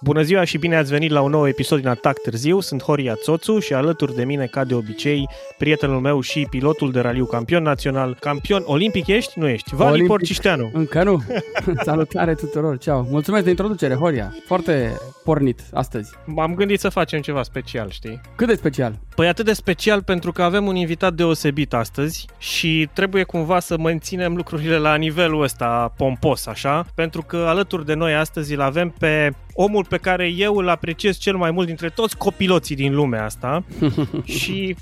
Bună ziua și bine ați venit la un nou episod din Atac Târziu. Sunt Horia Țoțu și alături de mine, ca de obicei, prietenul meu și pilotul de raliu campion național. Campion olimpic ești? Nu ești. Vali Olimpic. Porcișteanu. Încă nu. Salutare tuturor. Ceau. Mulțumesc de introducere, Horia. Foarte pornit astăzi. M-am gândit să facem ceva special, știi? Cât de special? Păi atât de special pentru că avem un invitat deosebit astăzi și trebuie cumva să menținem lucrurile la nivelul ăsta pompos, așa, pentru că alături de noi astăzi îl avem pe omul pe care eu îl apreciez cel mai mult dintre toți copiloții din lumea asta și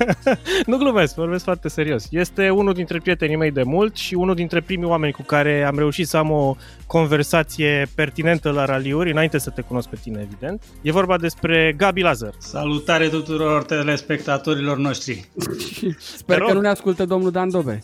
nu glumesc, vorbesc foarte serios. Este unul dintre prietenii mei de mult și unul dintre primii oameni cu care am reușit să am o conversație pertinentă la raliuri, înainte să te cunosc pe tine, evident. E vorba despre Gabi Lazar. Salutare tuturor telespectatorilor noștri! Sper rog. că nu ne ascultă domnul Dan Dobre.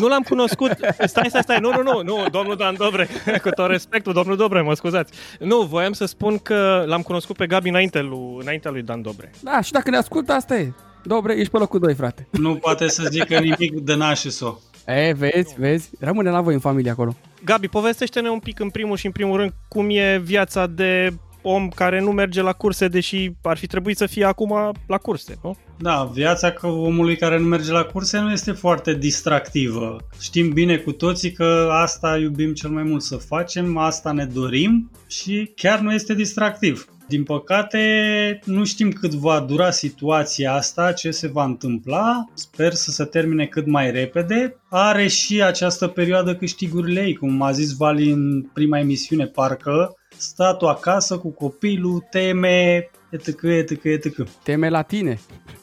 Nu l-am cunoscut. Stai, stai, stai. Nu, nu, nu, nu, domnul Dan Dobre. Cu tot respectul, domnul Dobre, mă scuzați. Nu, voiam să spun că l-am cunoscut pe Gabi înainte lui, înaintea lui Dan Dobre. Da, și dacă ne ascultă, asta e. Dobre, ești pe locul 2, frate. Nu poate să zică nimic de nașiso. E, vezi, vezi? Rămâne la voi în familie acolo. Gabi, povestește-ne un pic în primul și în primul rând cum e viața de om care nu merge la curse, deși ar fi trebuit să fie acum la curse, nu? Da, viața că omului care nu merge la curse nu este foarte distractivă. Știm bine cu toții că asta iubim cel mai mult să facem, asta ne dorim și chiar nu este distractiv. Din păcate, nu știm cât va dura situația asta, ce se va întâmpla. Sper să se termine cât mai repede. Are și această perioadă câștigurile ei, cum a zis Vali în prima emisiune, parcă, statul acasă cu copilul, teme, etc, etc, etc. Teme la tine.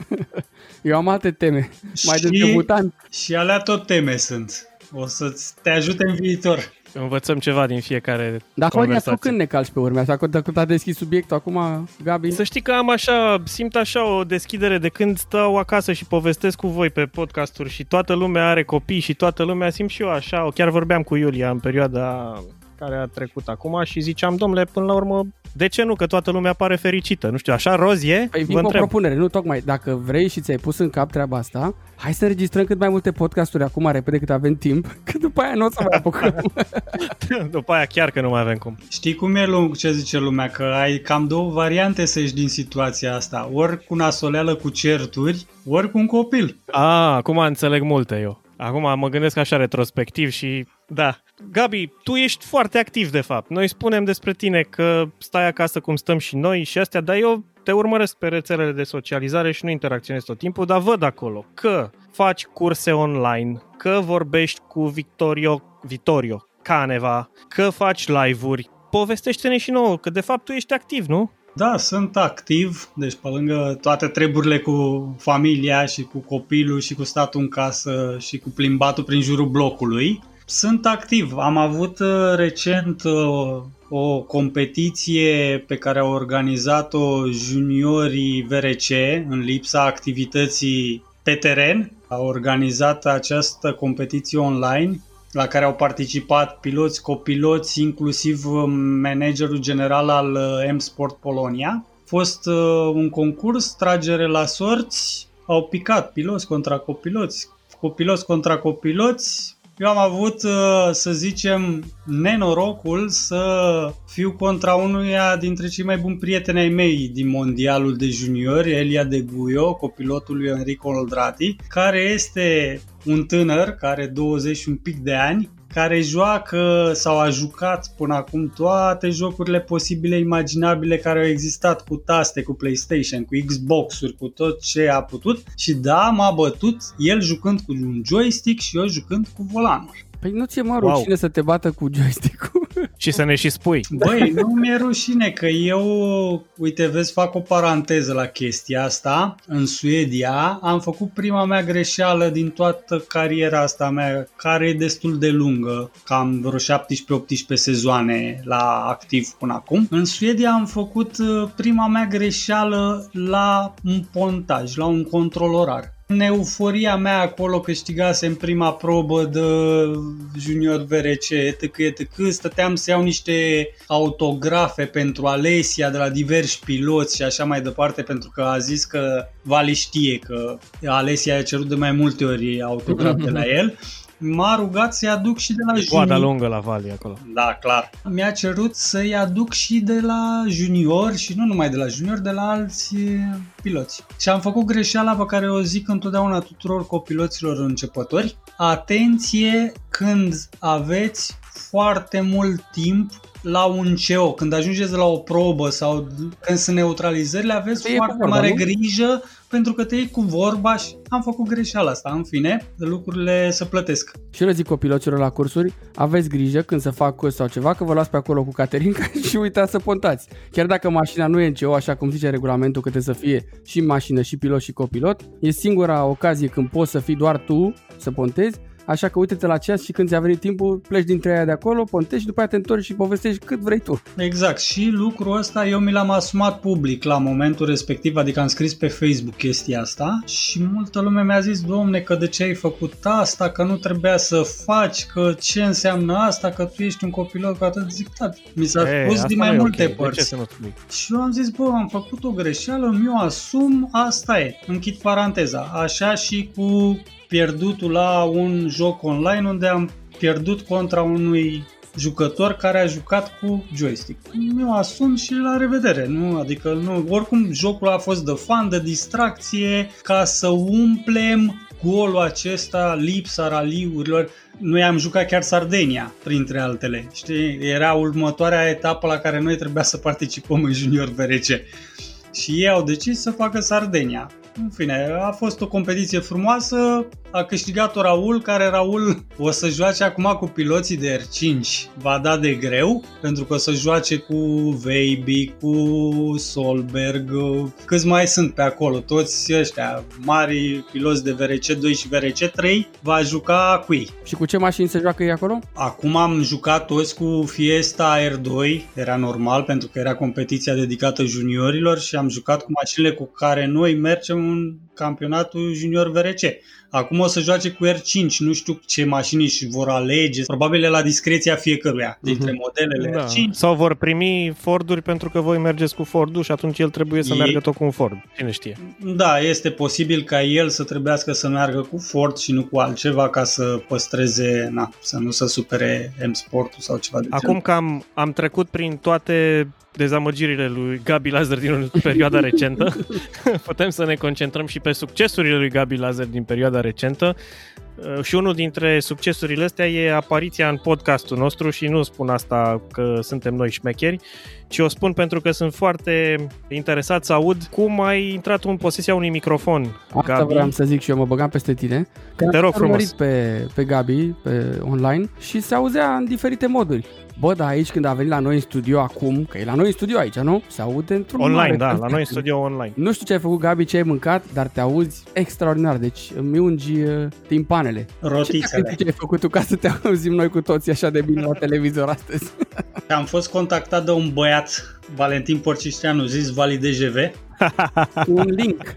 Eu am alte teme. Mai de Și- debutant. Și alea tot teme sunt. O să te ajute în viitor. Învățăm ceva din fiecare Dar Horia, tu conversație. când ne calci pe urme? Asta când când a deschis subiectul acum, Gabi? Să știi că am așa, simt așa o deschidere de când stau acasă și povestesc cu voi pe podcasturi și toată lumea are copii și toată lumea simt și eu așa. Chiar vorbeam cu Iulia în perioada care a trecut acum și ziceam, domnule, până la urmă, de ce nu? Că toată lumea pare fericită. Nu știu, așa roz e? Păi Vă vin cu o întreb. propunere, nu tocmai. Dacă vrei și ți-ai pus în cap treaba asta, hai să înregistrăm cât mai multe podcasturi acum repede cât avem timp, că după aia nu o să mai apucăm. După aia chiar că nu mai avem cum. Știi cum e lu- ce zice lumea? Că ai cam două variante să ieși din situația asta. Ori cu nasoleală cu certuri, ori cu un copil. A, acum înțeleg multe eu. Acum mă gândesc așa retrospectiv și da. Gabi, tu ești foarte activ de fapt. Noi spunem despre tine că stai acasă cum stăm și noi și astea, dar eu te urmăresc pe rețelele de socializare și nu interacționez tot timpul, dar văd acolo că faci curse online, că vorbești cu Victorio, Vittorio Caneva, că faci live-uri. Povestește-ne și nouă, că de fapt tu ești activ, nu? Da, sunt activ, deci pe lângă toate treburile cu familia și cu copilul și cu statul în casă și cu plimbatul prin jurul blocului, sunt activ. Am avut uh, recent uh, o competiție pe care au organizat-o juniorii VRC în lipsa activității pe teren. Au organizat această competiție online la care au participat piloți, copiloți, inclusiv uh, managerul general al uh, M-Sport Polonia. A fost uh, un concurs, tragere la sorți, au picat piloți contra copiloți, copiloți contra copiloți. Eu am avut, uh, să zicem, nenorocul să fiu contra unuia dintre cei mai buni prieteni ai mei din mondialul de juniori, Elia de Guio, copilotul lui Enrico Oldrati, care este un tânăr, care are 20 și un pic de ani, care joacă sau a jucat până acum toate jocurile posibile, imaginabile care au existat cu taste, cu PlayStation, cu Xbox-uri, cu tot ce a putut și da, m-a bătut el jucând cu un joystick și eu jucând cu volanul. Păi nu ți-e mă Wow. rușine să te bată cu joystick-ul? Și să ne și spui. Băi, nu mi-e rușine că eu, uite, vezi, fac o paranteză la chestia asta. În Suedia am făcut prima mea greșeală din toată cariera asta mea, care e destul de lungă, cam vreo 17-18 sezoane la activ până acum. În Suedia am făcut uh, prima mea greșeală la un pontaj, la un control orar. În euforia mea acolo câștigasem prima probă de junior VRC, etc, etc, stăteam să iau niște autografe pentru Alesia de la diversi piloți și așa mai departe, pentru că a zis că Vali știe că Alesia a cerut de mai multe ori autograf de la el m-a rugat să-i aduc și de la Coada junior. lungă la Vali acolo. Da, clar. Mi-a cerut să-i aduc și de la junior și nu numai de la junior, de la alți eh, piloți. Și am făcut greșeala pe care o zic întotdeauna tuturor copiloților începători. Atenție când aveți foarte mult timp la un CO, când ajungeți la o probă sau când sunt neutralizările, aveți Te iei cu foarte vorba, mare nu? grijă pentru că te iei cu vorba și am făcut greșeala asta. În fine, lucrurile se plătesc. Și eu le zic copiloților la cursuri, aveți grijă când să fac curs sau ceva, că vă las pe acolo cu Caterinca și uitați să pontați. Chiar dacă mașina nu e în CO, așa cum zice regulamentul că trebuie să fie și mașină, și pilot, și copilot, e singura ocazie când poți să fii doar tu să pontezi, Așa că uite-te la ceas și când ți-a venit timpul, pleci dintre aia de acolo, pontești și după aia te întorci și povestești cât vrei tu. Exact. Și lucrul ăsta eu mi l-am asumat public la momentul respectiv, adică am scris pe Facebook chestia asta și multă lume mi-a zis, domne, că de ce ai făcut asta, că nu trebuia să faci, că ce înseamnă asta, că tu ești un copilot cu atât zic, da, mi s-a E, spus asta din mai e multe ok. De ce părți. să nu spui? Și eu am zis, bă, am făcut o greșeală, mi-o asum, asta e. Închid paranteza. Așa și cu pierdutul la un joc online unde am pierdut contra unui jucător care a jucat cu joystick. Mi-o asum și la revedere, nu? Adică nu, oricum jocul a fost de fan, de distracție, ca să umplem golul acesta, lipsa raliurilor. Noi am jucat chiar Sardenia, printre altele. Știi? Era următoarea etapă la care noi trebuia să participăm în Junior VRC. Și ei au decis să facă Sardenia. În fine, a fost o competiție frumoasă, a câștigat-o Raul, care Raul o să joace acum cu piloții de R5. Va da de greu, pentru că o să joace cu Weiby, cu Solberg, câți mai sunt pe acolo, toți ăștia mari piloți de VRC2 și VRC3, va juca cu ei. Și cu ce mașini se joacă ei acolo? Acum am jucat toți cu Fiesta R2, era normal pentru că era competiția dedicată juniorilor și am jucat cu mașinile cu care noi mergem în campionatul junior VRC. Acum o să joace cu R5, nu știu ce mașini își vor alege, probabil e la discreția fiecăruia dintre modelele Da. R5. Sau vor primi Forduri pentru că voi mergeți cu Fordul și atunci el trebuie să Ei- meargă tot cu un Ford. Cine știe? Da, este posibil ca el să trebuiască să meargă cu Ford și nu cu altceva ca să păstreze, na, să nu se supere M-Sportul sau ceva de Acum că am, am trecut prin toate dezamăgirile lui Gabi Lazar din perioada recentă, putem să ne concentrăm și pe succesurile lui Gabi Lazar din perioada recentă. Uh, Și unul dintre succesurile astea e apariția în podcastul nostru și nu spun asta că suntem noi șmecheri, ci o spun pentru că sunt foarte interesat să aud cum ai intrat tu în posesia unui microfon, Asta Gabi. vreau să zic și eu, mă băgam peste tine. Că Te am rog frumos. urmărit pe, pe Gabi pe online și se auzea în diferite moduri. Bă, dar aici când a venit la noi în studio acum, că e la noi în studio aici, nu? Se aude într-un Online, mare da, la calitate. noi în studio online. Nu știu ce ai făcut, Gabi, ce ai mâncat, dar te auzi extraordinar. Deci îmi ungi uh, timpanele. Ce rotițele. ce ai făcut tu ca să te auzim noi cu toții așa de bine la televizor astăzi? Am fost contactat de un băiat, Valentin Porcișteanu, zis Vali DGV, Un link.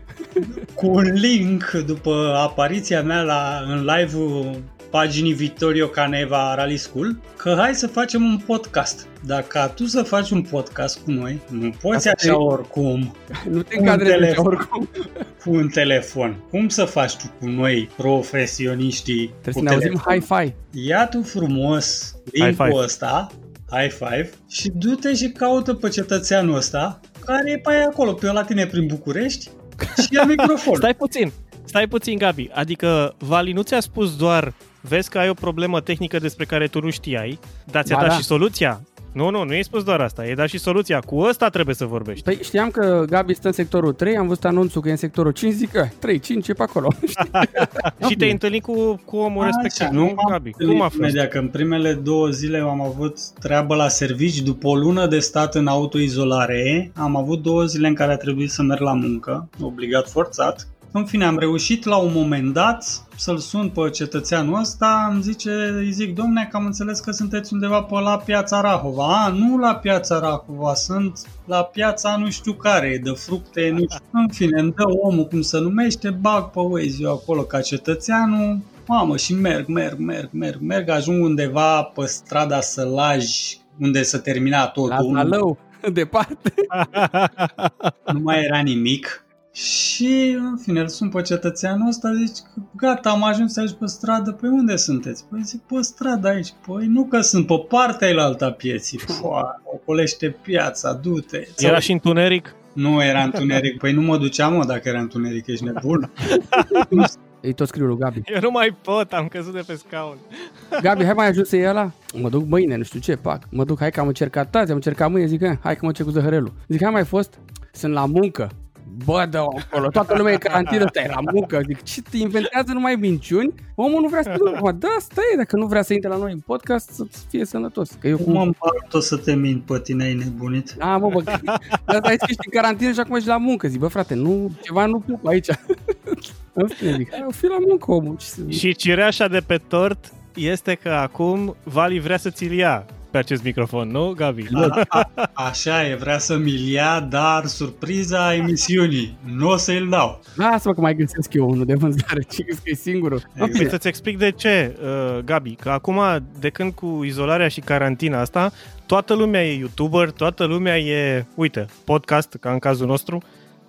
cu un link după apariția mea la, în live-ul paginii Vittorio Caneva Rally School, că hai să facem un podcast. Dacă tu să faci un podcast cu noi, nu poți Asta așa e- oricum, Nu te Un încadrezi așa telefon. oricum. cu un telefon. Cum să faci tu cu noi, profesioniștii, Trebuie cu să ne auzim telefon? hi-fi. Ia tu frumos High link-ul five. ăsta, high five, și du-te și caută pe cetățeanul ăsta, care e pe aia acolo, pe la tine prin București, și ia microfon. Stai puțin, stai puțin, Gabi. Adică Vali nu ți-a spus doar vezi că ai o problemă tehnică despre care tu nu știai, dar ți-a Ba dat da. și soluția. Nu, nu, nu i spus doar asta, i-ai dat și soluția. Cu ăsta trebuie să vorbești. Păi știam că Gabi stă în sectorul 3, am văzut anunțul că e în sectorul 5, zic că 3, 5 e pe acolo. și te-ai întâlnit cu, cu omul Așa, respectiv, nu nu, m-am Gabi? Cum a fost? Imediat că în primele două zile am avut treabă la servici, după o lună de stat în autoizolare, am avut două zile în care a trebuit să merg la muncă, obligat forțat. În fine, am reușit la un moment dat să-l sun pe cetățeanul ăsta, îmi zice, îi zic, domne, că am înțeles că sunteți undeva pe la piața Rahova. A, nu la piața Rahova, sunt la piața nu știu care, de fructe, nu știu. În fine, îmi dă omul cum se numește, bag pe Waze eu acolo ca cetățeanul, Mamă, și merg, merg, merg, merg, merg, ajung undeva pe strada Sălaj, unde se termina La totul, nu, Zalău, departe. nu mai era nimic Și, în fine, îl sun pe cetățeanul ăsta, zici, gata, am ajuns aici pe stradă, păi unde sunteți? Păi zic, pe stradă aici. Păi nu că sunt pe partea alta pieții. Pua, ocolește piața, du-te. Era și întuneric? Nu era întuneric. Păi nu mă duceam, mă, dacă era întuneric, ești nebun. Îi tot scriu lui Gabi. Eu nu mai pot, am căzut de pe scaun. Gabi, hai mai ajut să iei ăla? Mă duc mâine, nu știu ce, pac. Mă duc, hai că am încercat tazi, am încercat mâine, zic, hai că mă cer cu zăhărelul. Zic, hai mai fost? Sunt la muncă. Bă, dă acolo, toată lumea e carantină, stai la muncă. Zic, ce te inventează numai minciuni? Omul nu vrea să ducă. Da, stai, dacă nu vrea să intre la noi în podcast, să fie sănătos. Că eu cum am tot să te mint pe tine, ai nebunit. Da, mă, bă, dar ai ești în carantină și acum ești la muncă. Zic, bă, frate, nu, ceva nu pup aici. În fine, zic, hai, o fi la muncă omul. Ce să... Și cireașa de pe tort este că acum Vali vrea să ți-l ia pe acest microfon, nu, Gabi? A, a, așa e, vrea să-mi ia, dar surpriza emisiunii, nu o să-l dau. Lasă-mă că mai găsesc eu unul de vânzare, ce că e singurul. Exact. Păi să-ți explic de ce, uh, Gabi, că acum, de când cu izolarea și carantina asta, toată lumea e YouTuber, toată lumea e, uite, podcast, ca în cazul nostru,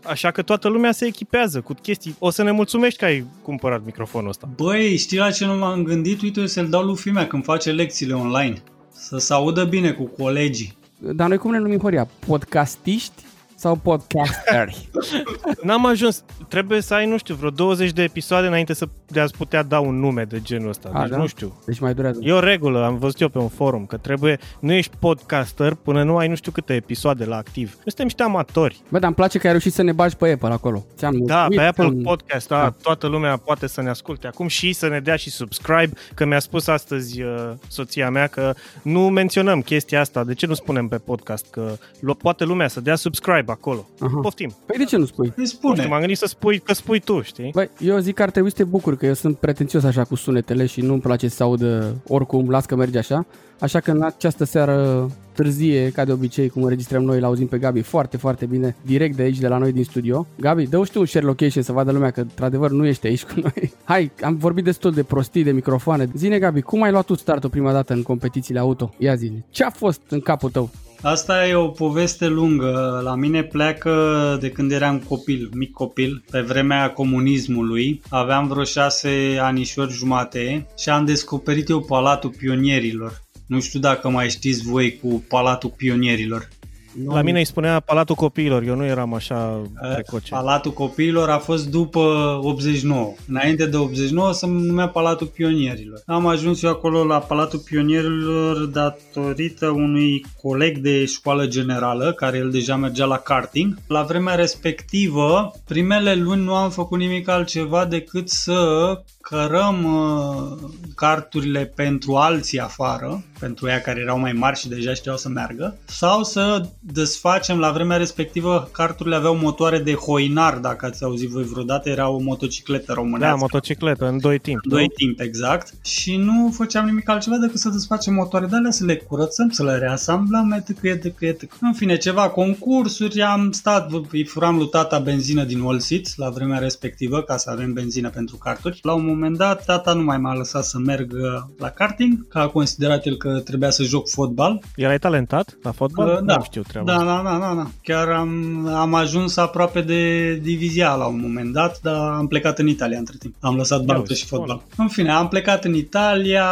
Așa că toată lumea se echipează cu chestii. O să ne mulțumești că ai cumpărat microfonul ăsta. Băi, știi la ce nu m-am gândit? Uite, să-l dau lui Fimea când face lecțiile online. Să se audă bine cu colegii. Dar noi cum ne numim, Horia? Podcastiști sau podcasteri? N-am ajuns. Trebuie să ai, nu știu, vreo 20 de episoade înainte să de a putea da un nume de genul ăsta. A, deci da? nu știu. Deci mai durează. E o regulă, am văzut eu pe un forum, că trebuie, nu ești podcaster până nu ai nu știu câte episoade la activ. Noi suntem niște amatori. Bă, dar îmi place că ai reușit să ne bagi pe Apple acolo. Ți-am da, pe Apple am... Podcast, da, da, toată lumea poate să ne asculte acum și să ne dea și subscribe, că mi-a spus astăzi uh, soția mea că nu menționăm chestia asta. De ce nu spunem pe podcast că poate lumea să dea subscribe acolo? Aha. Poftim. Păi de ce nu spui? Îi spune. Nu știu, m-am gândit să spui că spui tu, știi? Băi, eu zic că ar trebui să te bucur, că eu sunt pretențios așa cu sunetele și nu-mi place să audă oricum, las că merge așa. Așa că în această seară târzie, ca de obicei, cum înregistrăm noi, l-auzim pe Gabi foarte, foarte bine, direct de aici, de la noi din studio. Gabi, dă și tu un share location să vadă lumea că, într-adevăr, nu ești aici cu noi. Hai, am vorbit destul de prostii, de microfoane. Zine, Gabi, cum ai luat tu startul prima dată în competițiile auto? Ia zine, ce a fost în capul tău? Asta e o poveste lungă. La mine pleacă de când eram copil, mic copil, pe vremea comunismului. Aveam vreo șase anișori jumate și am descoperit eu Palatul Pionierilor. Nu știu dacă mai știți voi cu Palatul Pionierilor. Nu. La mine îi spunea Palatul Copiilor, eu nu eram așa eh, precoce. Palatul Copiilor a fost după 89. Înainte de 89 se numea Palatul Pionierilor. Am ajuns eu acolo la Palatul Pionierilor datorită unui coleg de școală generală, care el deja mergea la karting. La vremea respectivă, primele luni nu am făcut nimic altceva decât să cărăm uh, carturile pentru alții afară, pentru ea care erau mai mari și deja știau să meargă, sau să desfacem la vremea respectivă, carturile aveau motoare de hoinar, dacă ați auzit voi vreodată, era o motocicletă românească. Da, motocicletă, în doi timp. Doi timp, exact. Și nu făceam nimic altceva decât să desfacem motoare de alea, să le curățăm, să le reasamblăm, etc, etc, etc. În fine, ceva concursuri, am stat, îi furam lui tata benzină din Olsit la vremea respectivă, ca să avem benzină pentru carturi. La un moment dat, tata nu mai m-a lăsat să merg la karting, că a considerat el că trebuia să joc fotbal. Erai talentat la fotbal? Uh, da. Nu știu treaba. Da, da, da, da, da. Chiar am, am ajuns aproape de divizia la un moment dat, dar am plecat în Italia între timp. Am lăsat baltă și fotbal. Bun. În fine, am plecat în Italia,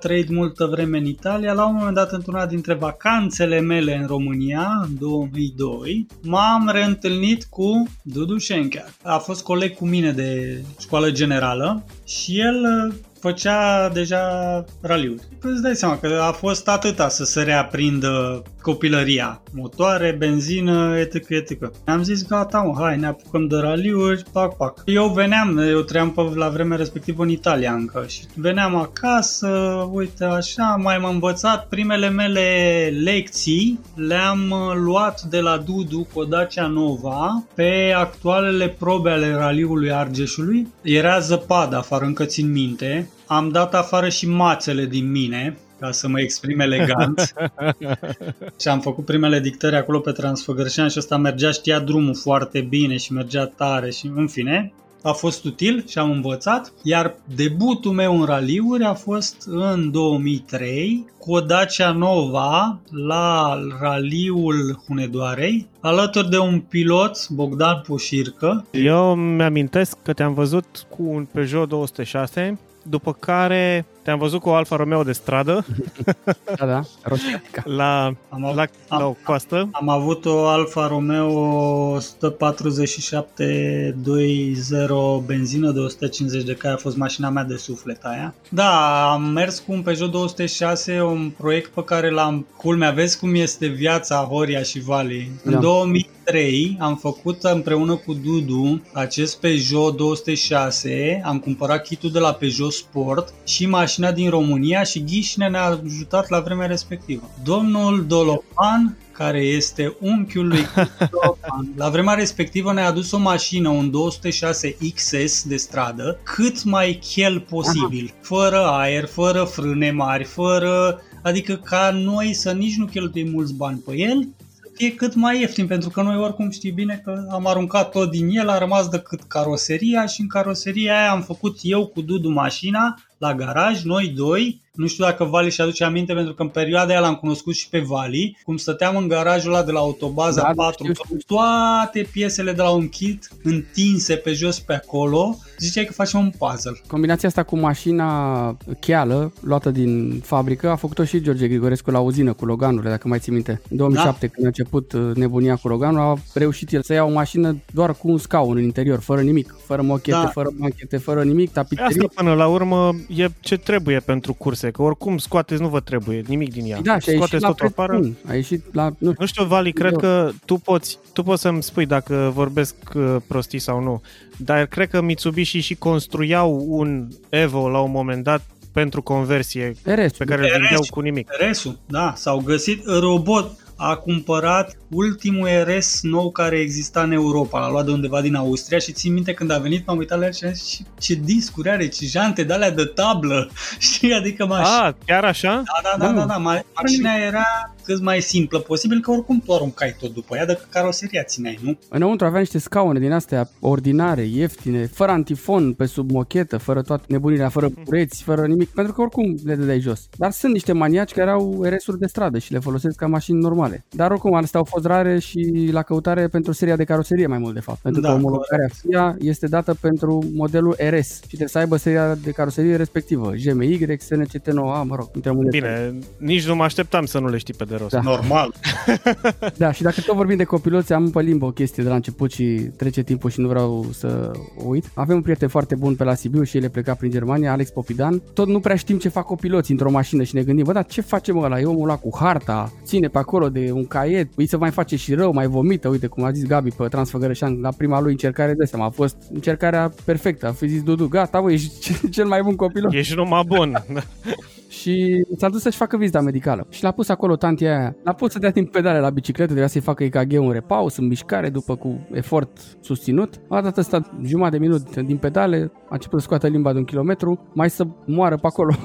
trăit multă vreme în Italia. La un moment dat, într-una dintre vacanțele mele în România, în 2002, m-am reîntâlnit cu Dudu Schenker. A fost coleg cu mine de școală generală și el făcea deja raliuri. Păi îți dai seama că a fost atâta să se reaprindă copilăria. Motoare, benzină, etc. etc. Am zis gata mă, hai ne apucăm de raliuri, pac, pac. Eu veneam, eu trăiam pe, la vremea respectivă în Italia încă și veneam acasă, uite așa, mai am învățat primele mele lecții, le-am uh, luat de la Dudu cu Dacia Nova pe actualele probe ale raliului Argeșului. Era zăpadă afară, încă țin minte, am dat afară și mațele din mine, ca să mă exprim elegant. și am făcut primele dictări acolo pe Transfăgărșean și ăsta mergea, știa drumul foarte bine și mergea tare și în fine. a fost util și am învățat, iar debutul meu în raliuri a fost în 2003 cu o Dacia Nova la raliul Hunedoarei, alături de un pilot, Bogdan Pușircă. Eu mi-amintesc că te-am văzut cu un Peugeot 206 după care te-am văzut cu o Alfa Romeo de stradă. da, da, la, am, la, am, la o coastă. Am avut o Alfa Romeo 147 benzină de 150 de cai, a fost mașina mea de suflet aia. Da, am mers cu un Peugeot 206, un proiect pe care l-am, culmea, vezi cum este viața Horia și Vali. Da. În 2000 3 am făcut împreună cu Dudu acest Peugeot 206, am cumpărat kitul de la Peugeot Sport și mașina din România și Ghișne ne-a ajutat la vremea respectivă. Domnul Dolopan care este unchiul lui Dolopan. La vremea respectivă ne-a adus o mașină, un 206 XS de stradă, cât mai chel posibil, fără aer, fără frâne mari, fără Adică ca noi să nici nu cheltuim mulți bani pe el fie cât mai ieftin, pentru că noi oricum știi bine că am aruncat tot din el, a rămas decât caroseria și în caroseria aia am făcut eu cu Dudu mașina la garaj, noi doi, nu știu dacă Vali și aduce aminte pentru că în perioada aia l-am cunoscut și pe Vali, cum stăteam în garajul ăla de la autobaza da, 4, știu, știu. toate piesele de la un kit întinse pe jos pe acolo, ziceai că facem un puzzle. Combinația asta cu mașina cheală, luată din fabrică, a făcut-o și George Grigorescu la uzină cu Loganurile, dacă mai ții minte. În 2007, da? când a început uh, nebunia cu Loganul, a reușit el să ia o mașină doar cu un scaun în interior, fără nimic, fără mochete, da. fără banchete, fără nimic, tapiserii. Asta până la urmă e ce trebuie pentru curse, că oricum scoateți nu vă trebuie nimic din ea. Da, și scoateți tot afară. A ieșit la, nu, nu știu, Vali, cred eu. că tu poți, tu poți să-mi spui dacă vorbesc uh, prostii sau nu, dar cred că Mitsubishi și construiau un Evo la un moment dat pentru conversie RS, pe care îl vindeau cu nimic. RS-ul, da, s-au găsit robot a cumpărat ultimul RS nou care exista în Europa. L-a luat de undeva din Austria și țin minte când a venit, m-am uitat la el și am zis ce, ce discuri are, ce jante de alea de tablă. Știi, adică mașina... Ah, chiar așa? Da, da, da, da, da. Ma- mașina era cât mai simplă posibil, că oricum tu aruncai tot după ea, dacă caroseria țineai, nu? Înăuntru avea niște scaune din astea ordinare, ieftine, fără antifon pe sub mochetă, fără toate nebunirea, fără bureți, fără nimic, pentru că oricum le dădeai jos. Dar sunt niște maniaci care au RS-uri de stradă și le folosesc ca mașini normale. Dar oricum, astea au fost rare și la căutare pentru seria de caroserie mai mult de fapt, pentru da, că omologarea FIA este dată pentru modelul RS și trebuie să aibă seria de caroserie respectivă, GMY, SNCT9A, mă rog, Bine, nici nu mă așteptam să nu le știi pe de rost. Da. Normal. da, și dacă tot vorbim de copiloți, am pe limbă o chestie de la început și trece timpul și nu vreau să o uit. Avem un prieten foarte bun pe la Sibiu și el e plecat prin Germania, Alex Popidan. Tot nu prea știm ce fac copiloții într-o mașină și ne gândim, bă, dar ce facem ăla? E omul ăla cu harta, ține pe acolo de un caiet, îi să mai face și rău, mai vomită, uite cum a zis Gabi pe Transfăgărășan la prima lui încercare de seama, a fost încercarea perfectă, a fi zis Dudu, gata, bă, ești cel mai bun copilot. Ești numai bun. și s-a dus să-și facă vizita medicală. Și l-a pus acolo tantia aia. L-a pus să dea din pedale la bicicletă, trebuia să-i facă EKG un repaus, în mișcare, după cu efort susținut. A dat ăsta jumătate de minut din pedale, a început să scoată limba de un kilometru, mai să moară pe acolo.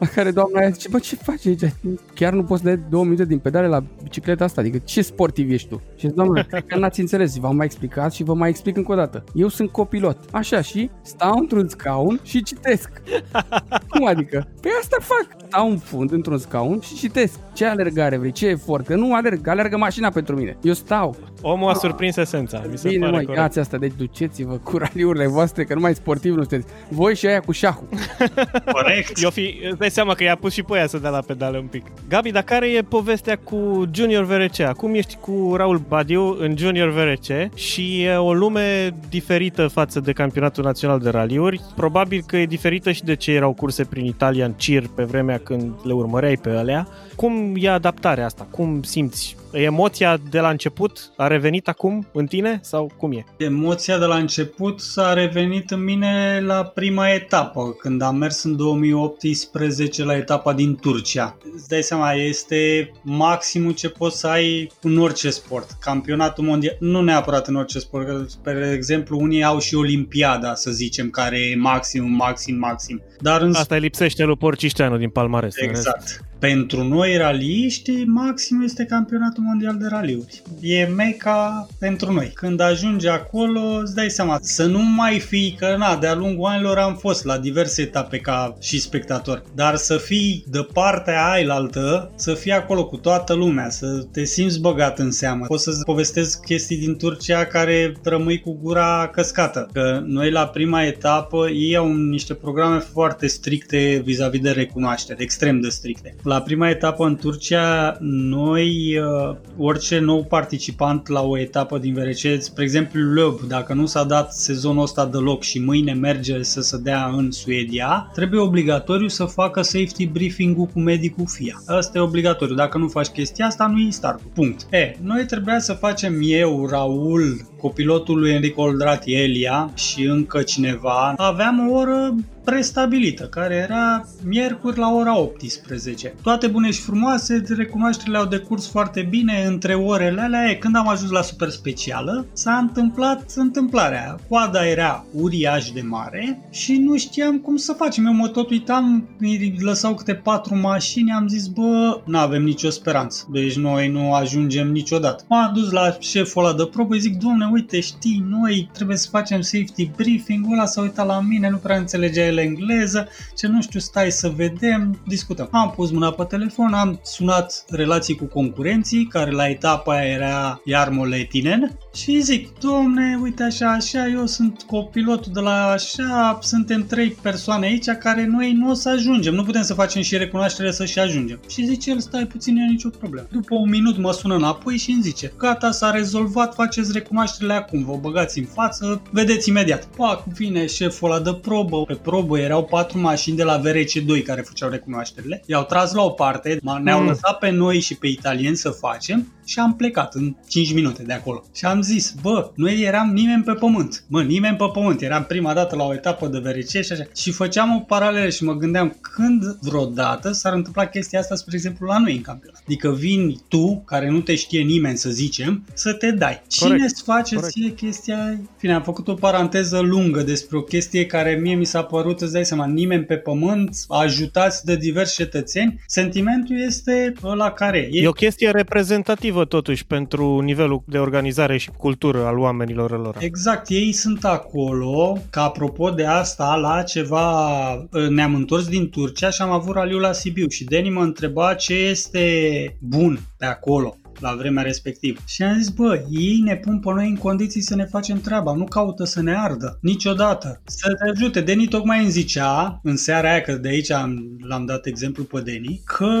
La care doamna aia zice, bă, ce faci aici? Chiar nu poți să dai două minute din pedale la bicicleta asta? Adică ce sportiv ești tu? Și zice, doamna, cred că n-ați înțeles, v-am mai explicat și vă mai explic încă o dată. Eu sunt copilot. Așa și stau într-un scaun și citesc. Cum adică? Păi asta fac. Stau în fund într-un scaun și citesc. Ce alergare vrei? Ce efort? Că nu alerg, alergă mașina pentru mine. Eu stau. Omul a surprins esența. Mi se Bine, pare măi, iați asta, deci duceți-vă cu raliurile voastre, că numai sportiv nu sunteți. Voi și aia cu șahul. Corect. Eu fi, dai seama că i-a pus și pe aia să dea la pedale un pic. Gabi, dar care e povestea cu Junior VRC? Acum ești cu Raul Badiu în Junior VRC și e o lume diferită față de campionatul național de raliuri. Probabil că e diferită și de ce erau curse prin Italia în CIR pe vremea când le urmăreai pe alea. Cum e adaptarea asta? Cum simți? Emoția de la început a revenit acum în tine sau cum e? Emoția de la început s-a revenit în mine la prima etapă, când am mers în 2018 la etapa din Turcia. Îți dai seama, este maximul ce poți să ai în orice sport. Campionatul mondial, nu neapărat în orice sport, că, spre exemplu, unii au și Olimpiada, să zicem, care e maxim, maxim, maxim. Dar în... Asta lipsește lui Porcișteanu din palmares. Exact. Pentru noi raliști, maxim este campionatul mondial de raliuri. E meca pentru noi. Când ajungi acolo, îți dai seama să nu mai fii, că na, de-a lungul anilor am fost la diverse etape ca și spectator, dar să fii de partea ailaltă, să fii acolo cu toată lumea, să te simți băgat în seamă. Pot să-ți povestesc chestii din Turcia care rămâi cu gura căscată. Că noi la prima etapă, ei au niște programe foarte stricte vis-a-vis de recunoaștere, extrem de stricte. La prima etapă în Turcia, noi, uh, orice nou participant la o etapă din VRC, spre exemplu Löb, dacă nu s-a dat sezonul ăsta deloc și mâine merge să se dea în Suedia, trebuie obligatoriu să facă safety briefing-ul cu medicul FIA. Asta e obligatoriu. Dacă nu faci chestia asta, nu e start. Punct. E, noi trebuia să facem eu, Raul, copilotul lui Enrico Oldrati, Elia și încă cineva. Aveam o oră prestabilită, care era miercuri la ora 18. Toate bune și frumoase, recunoașterile au decurs foarte bine între orele alea. E, când am ajuns la super specială, s-a întâmplat întâmplarea. Coada era uriaș de mare și nu știam cum să facem. Eu mă tot uitam, îi lăsau câte patru mașini, am zis, bă, nu avem nicio speranță. Deci noi nu ajungem niciodată. M-am dus la șeful ăla de probă, îi zic, domne, uite, știi, noi trebuie să facem safety briefing, ăla s-a uitat la mine, nu prea înțelegea el engleză, ce nu știu, stai să vedem, discutăm. Am pus mâna pe telefon, am sunat relații cu concurenții, care la etapa aia era Jarmo Letinen și zic, domne, uite așa, așa, eu sunt copilotul de la așa, suntem trei persoane aici care noi nu o să ajungem, nu putem să facem și recunoaștere să și ajungem. Și zice el, stai puțin, nu e nicio problemă. După un minut mă sună înapoi și îmi zice, gata, s-a rezolvat, faceți recunoașterile acum, vă băgați în față, vedeți imediat. Pac, vine șeful ăla de probă, pe probă erau patru mașini de la VRC2 care făceau recunoașterile, i-au tras la o parte, ne-au mm. lăsat pe noi și pe italieni să facem și am plecat în 5 minute de acolo. Și am zis, bă, nu eram nimeni pe pământ. Mă, nimeni pe pământ. Eram prima dată la o etapă de VRC și așa. Și făceam o paralelă și mă gândeam când vreodată s-ar întâmpla chestia asta, spre exemplu, la noi în campionat. Adică vin tu, care nu te știe nimeni, să zicem, să te dai. Cine îți face Corect. ție chestia Fine, am făcut o paranteză lungă despre o chestie care mie mi s-a părut, îți dai seama, nimeni pe pământ, ajutați de diversi cetățeni. Sentimentul este ăla care e. E o chestie reprezentativă pozitivă totuși pentru nivelul de organizare și cultură al oamenilor lor. Exact, ei sunt acolo, ca apropo de asta, la ceva, ă, ne-am întors din Turcia și am avut raliul la Sibiu și Deni mă întreba ce este bun pe acolo la vremea respectivă. Și am zis, bă, ei ne pun pe noi în condiții să ne facem treaba, nu caută să ne ardă, niciodată. Să te ajute. Deni tocmai îmi zicea, în seara aia, că de aici am, l-am dat exemplu pe Deni, că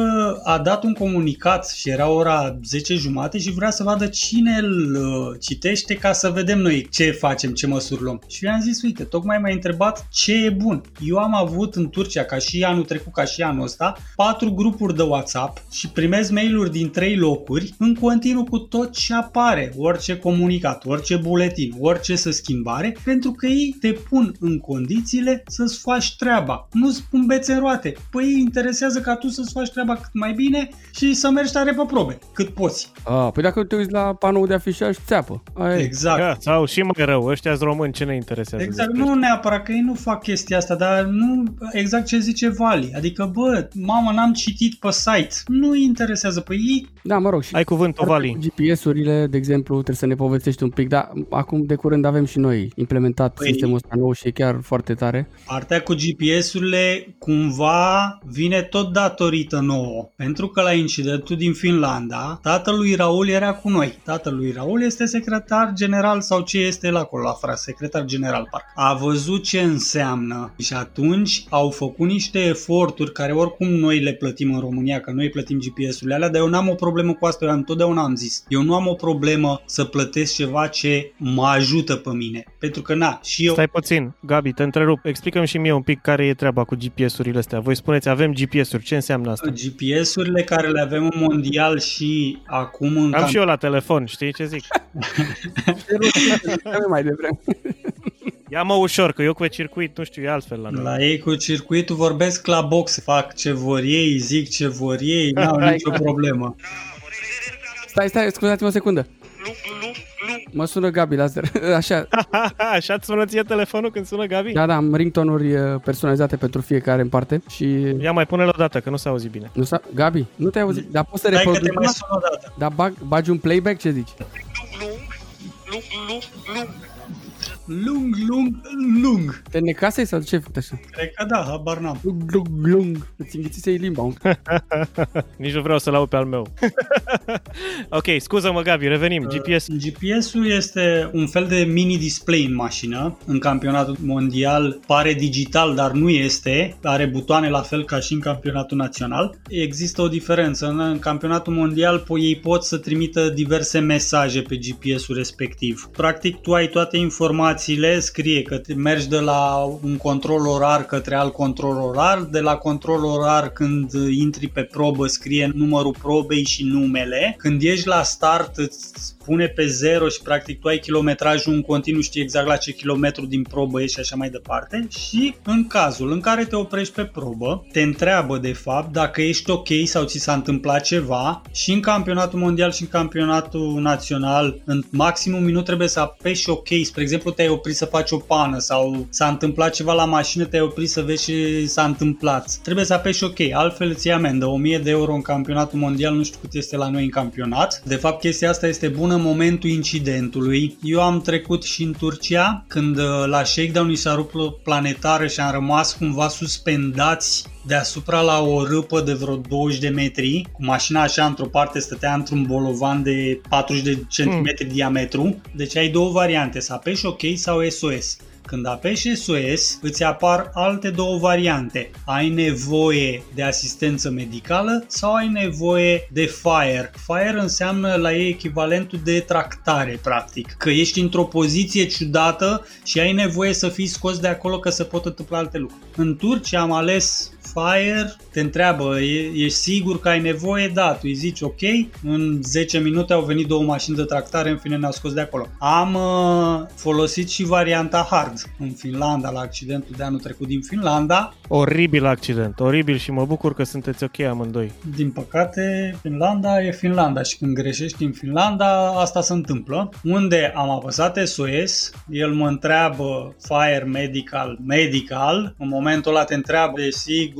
a dat un comunicat și era ora 10 jumate și vrea să vadă cine îl uh, citește ca să vedem noi ce facem, ce măsuri luăm. Și eu am zis, uite, tocmai m-ai întrebat ce e bun. Eu am avut în Turcia, ca și anul trecut, ca și anul ăsta, patru grupuri de WhatsApp și primez mail-uri din trei locuri în continuu cu tot ce apare, orice comunicat, orice buletin, orice să schimbare, pentru că ei te pun în condițiile să-ți faci treaba. Nu spun bețe în roate. Păi îi interesează ca tu să-ți faci treaba cât mai bine și să mergi tare pe probe, cât poți. A, păi dacă te uiți la panou de afișaj, țeapă. Aia exact. Da, sau și mai rău, ăștia români, ce ne interesează? Exact, nu neapărat că ei nu fac chestia asta, dar nu exact ce zice Vali. Adică, bă, mama, n-am citit pe site. Nu îi interesează pe ei. Da, mă rog. Și Ai cuvântul, Vali. GPS-urile, de exemplu, trebuie să ne povestești un pic, dar acum de curând avem și noi implementat păi, sistemul ăsta nou și e chiar foarte tare. Partea cu GPS-urile cumva vine tot datorită nouă, pentru că la incidentul din Finlanda, tatălui Raul era cu noi. Tatălui Raul este secretar general sau ce este la acolo, la fra, secretar general parc. A văzut ce înseamnă și atunci au făcut niște eforturi care oricum noi le plătim în România, că noi plătim GPS-urile alea, dar eu n-am o problemă cu asta, eu întotdeauna am zis. Eu nu am o problemă să plătesc ceva ce mă ajută pe mine. Pentru că, na, și eu... Stai puțin, Gabi, te întrerup. Explicăm și mie un pic care e treaba cu GPS-urile astea. Voi spuneți, avem GPS-uri. Ce înseamnă asta? GPS-urile care le avem în mondial și acum în... Am cam... și eu la telefon, știi ce zic? mai devreme. Ia-mă ușor, că eu cu circuit, nu știu, e altfel la noi. La ei cu circuitul vorbesc la box, fac ce vor ei, zic ce vor ei, n-au nicio problemă. Stai, stai, scuzați-mă o secundă. Mă sună Gabi la zer. Așa. Așa îți sună ție telefonul când sună Gabi? Da, da, am ringtone-uri uh, personalizate pentru fiecare în parte și... Ia mai pune-l o dată, că nu s-a auzit bine. Nu s-a... Gabi, nu te-ai auzit? Dar poți să Hai că te reproduci? mai sun o dată. Dar bag, bagi un playback? Ce zici? Lung, lung, lung. Te necasei sau ce ai făcut așa? Cred că da, habar n-am. Lung, lung, lung. Îți înghițisei limba. Nici nu vreau să-l aud pe al meu. ok, scuză-mă Gabi, revenim. GPS. GPS-ul este un fel de mini-display în mașină. În campionatul mondial pare digital, dar nu este. Are butoane la fel ca și în campionatul național. Există o diferență. În, în campionatul mondial po- ei pot să trimită diverse mesaje pe GPS-ul respectiv. Practic, tu ai toate informațiile, scrie că te mergi de la un control orar către alt control orar, de la control orar când intri pe probă scrie numărul probei și numele. Când ești la start îți pune pe zero și practic tu ai kilometrajul în continuu, știi exact la ce kilometru din probă ești și așa mai departe. Și în cazul în care te oprești pe probă, te întreabă de fapt dacă ești ok sau ți s-a întâmplat ceva și în campionatul mondial și în campionatul național în maxim un minut trebuie să apeși ok. Spre exemplu, te-ai oprit să faci o pană sau s-a întâmplat ceva la mașină, te-ai oprit să vezi ce s-a întâmplat. Trebuie să apeși ok, altfel îți iei amendă. 1000 de euro în campionatul mondial, nu știu cât este la noi în campionat. De fapt, chestia asta este bună în momentul incidentului. Eu am trecut și în Turcia, când uh, la shakedown ni s-a rupt o planetară și am rămas cumva suspendați deasupra la o râpă de vreo 20 de metri, cu mașina așa într-o parte stătea într-un bolovan de 40 de centimetri mm. diametru. Deci ai două variante, să apeși OK sau SOS. Când apeși SOS, îți apar alte două variante. Ai nevoie de asistență medicală sau ai nevoie de fire. Fire înseamnă la ei echivalentul de tractare, practic. Că ești într-o poziție ciudată și ai nevoie să fii scos de acolo că se pot întâmpla alte lucruri. În Turcia am ales Fire, te întreabă, e, ești sigur că ai nevoie? Da, tu îi zici ok, în 10 minute au venit două mașini de tractare, în fine ne-au scos de acolo. Am uh, folosit și varianta hard în Finlanda, la accidentul de anul trecut din Finlanda. Oribil accident, oribil și mă bucur că sunteți ok amândoi. Din păcate, Finlanda e Finlanda și când greșești în Finlanda, asta se întâmplă. Unde am apăsat SOS, el mă întreabă Fire Medical, Medical, în momentul ăla te întreabă, e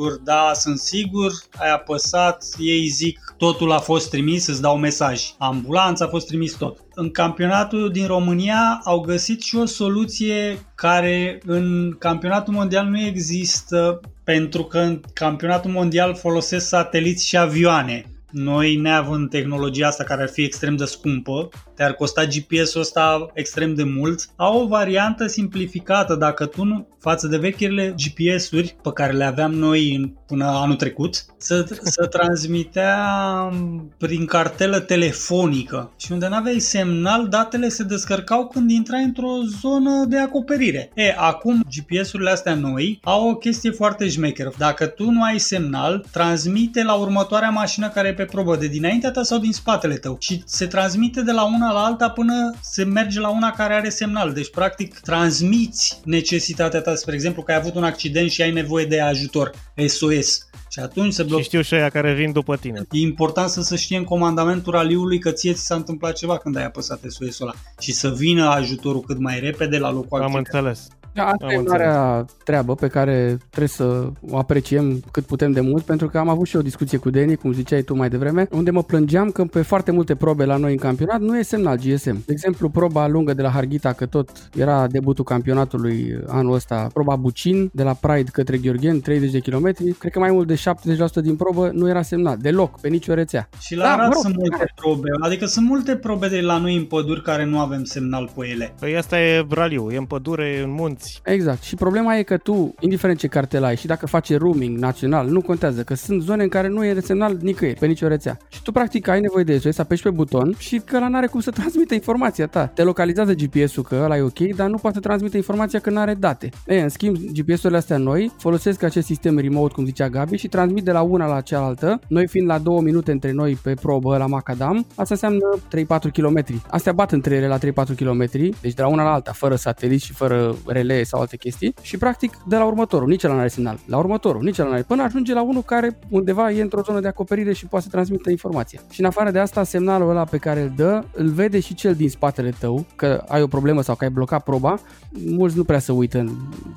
sigur, da, sunt sigur, ai apăsat, ei zic totul a fost trimis, îți dau mesaj. Ambulanța a fost trimis tot. În campionatul din România au găsit și o soluție care în campionatul mondial nu există pentru că în campionatul mondial folosesc sateliți și avioane. Noi, neavând tehnologia asta care ar fi extrem de scumpă, te-ar costa GPS-ul ăsta extrem de mult, au o variantă simplificată dacă tu nu, față de vechile GPS-uri pe care le aveam noi în, până anul trecut, să, să transmitea prin cartelă telefonică și unde n-aveai semnal, datele se descărcau când intrai într-o zonă de acoperire. E, acum GPS-urile astea noi au o chestie foarte șmecheră. Dacă tu nu ai semnal, transmite la următoarea mașină care e pe probă de dinaintea ta sau din spatele tău și se transmite de la una la alta până se merge la una care are semnal. Deci, practic, transmiți necesitatea ta, spre exemplu, că ai avut un accident și ai nevoie de ajutor, SOS. Și atunci se Și blochează. știu și aia care vin după tine. E important să se știe în comandamentul raliului că ție ți s-a întâmplat ceva când ai apăsat SOS-ul ăla și să vină ajutorul cât mai repede la locul Am accidentului. înțeles. Da, asta Am e înțeles. marea treabă pe care trebuie să o apreciem cât putem de mult, pentru că am avut și o discuție cu Deni, cum ziceai tu mai devreme, unde mă plângeam că pe foarte multe probe la noi în campionat nu e semnal GSM. De exemplu, proba lungă de la Harghita, că tot era debutul campionatului anul ăsta, proba Bucin, de la Pride către Gheorghen, 30 de km, cred că mai mult de 70% din probă nu era semnal, deloc, pe nicio rețea. Și la Da, Arad mă rog, sunt multe probe, adică sunt multe probe de la noi în păduri care nu avem semnal pe ele. Păi asta e raliu, e în pădure, e în munți. Exact. Și problema e că tu, indiferent ce cartel ai și dacă faci roaming național, nu contează, că sunt zone în care nu e semnal nicăieri, pe nicio rețea. Și tu practic ai nevoie de SOS, apeși pe buton și că ăla n-are cum să transmită informația ta. Te localizează GPS-ul că ăla e ok, dar nu poate transmite informația că n-are date. E, în schimb, GPS-urile astea noi folosesc acest sistem remote, cum zicea Gabi, și transmit de la una la cealaltă. Noi fiind la 2 minute între noi pe probă la Macadam, asta înseamnă 3-4 km. Astea bat între ele la 3-4 km, deci de la una la alta, fără satelit și fără relay relay sau alte chestii și practic de la următorul, nici la are semnal, la următorul, nici la are, până ajunge la unul care undeva e într-o zonă de acoperire și poate să transmită informația. Și în afară de asta, semnalul ăla pe care îl dă, îl vede și cel din spatele tău, că ai o problemă sau că ai blocat proba, mulți nu prea se uită.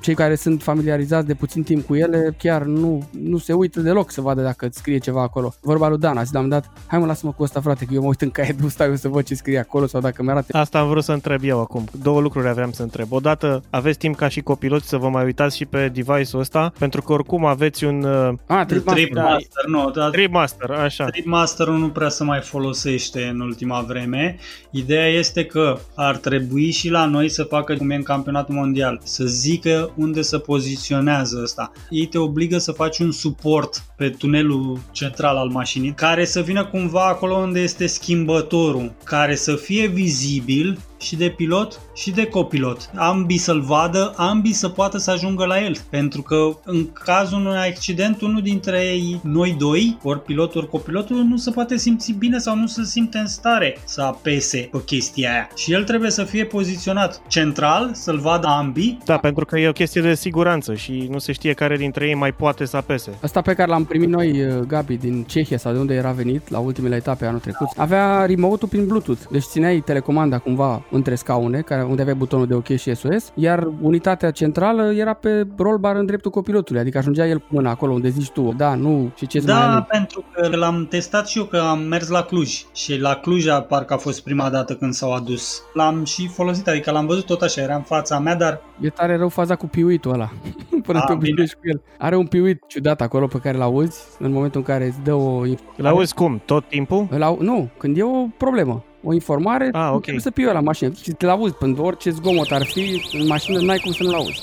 Cei care sunt familiarizați de puțin timp cu ele, chiar nu, nu se uită deloc să vadă dacă îți scrie ceva acolo. Vorba lui Dan, a zis la un dat, hai mă lasă-mă cu asta frate, că eu mă uit în caietul ăsta, eu să văd ce scrie acolo sau dacă mi-arată. Asta am vrut să întreb eu acum. Două lucruri aveam să întreb. Odată, aveți timp ca și copiloți să vă mai uitați și pe device-ul ăsta, pentru că oricum aveți un... Uh, a, Trip Master, Trip Master nu, dar Trip Master, așa. Trip Master nu prea se mai folosește în ultima vreme. Ideea este că ar trebui și la noi să facă cum e în campionatul mondial, să zică unde se poziționează ăsta. Ei te obligă să faci un suport pe tunelul central al mașinii, care să vină cumva acolo unde este schimbătorul, care să fie vizibil și de pilot și de copilot. Ambii să-l vadă, ambii să poată să ajungă la el. Pentru că în cazul unui accident, unul dintre ei, noi doi, ori pilotul, ori copilotul, nu se poate simți bine sau nu se simte în stare să apese pe chestia aia. Și el trebuie să fie poziționat central, să-l vadă ambii. Da, pentru că e o chestie de siguranță și nu se știe care dintre ei mai poate să apese. Asta pe care l-am primit noi, uh, Gabi, din Cehia sau de unde era venit la ultimele etape anul trecut, avea remote-ul prin Bluetooth. Deci țineai telecomanda cumva între scaune, care, unde aveai butonul de OK și SOS, iar unitatea centrală era pe rollbar în dreptul copilotului, adică ajungea el cu mâna acolo unde zici tu, da, nu, și ce Da, mai pentru că l-am testat și eu, că am mers la Cluj și la Cluj parcă a fost prima dată când s-au adus. L-am și folosit, adică l-am văzut tot așa, era în fața mea, dar... E tare rău faza cu piuitul ăla, până a, te obișnuiești cu el. Are un piuit ciudat acolo pe care l-auzi în momentul în care îți dă o... L-auzi cum? Tot timpul? Nu, când e o problemă o informare, ah, okay. să piu la mașină. Și te-l auzi, pentru orice zgomot ar fi, în mașină n-ai cum să nu-l auzi.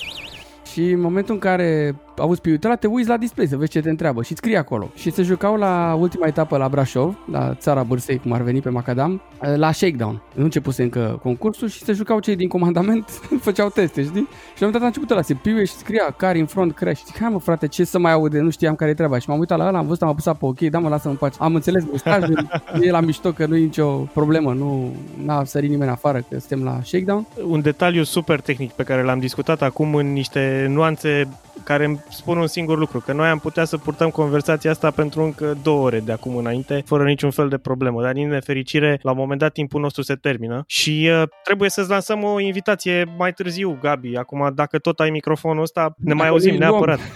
Și în momentul în care auzi pe ăla, te uiți la display să vezi ce te întreabă și scrie acolo. Și se jucau la ultima etapă la Brașov, la țara Bârsei, cum ar veni pe Macadam, la shakedown. Nu începuse încă concursul și se jucau cei din comandament, făceau teste, știi? Și la un dat a început la se piuie și scria car in front crash. Zic, hai mă frate, ce să mai aude, nu știam care e treaba. Și m-am uitat la ăla, am văzut, am apăsat pe ok, da mă, lasă-mă pace. Am înțeles mesajul, e la mișto că nu e nicio problemă, nu n-a sărit nimeni afară că suntem la shakedown. Un detaliu super tehnic pe care l-am discutat acum în niște nuanțe care îmi spun un singur lucru, că noi am putea să purtăm conversația asta pentru încă două ore de acum înainte, fără niciun fel de problemă, dar din nefericire, la un moment dat timpul nostru se termină și uh, trebuie să-ți lansăm o invitație mai târziu, Gabi. Acum, dacă tot ai microfonul ăsta, ne mai auzim neapărat.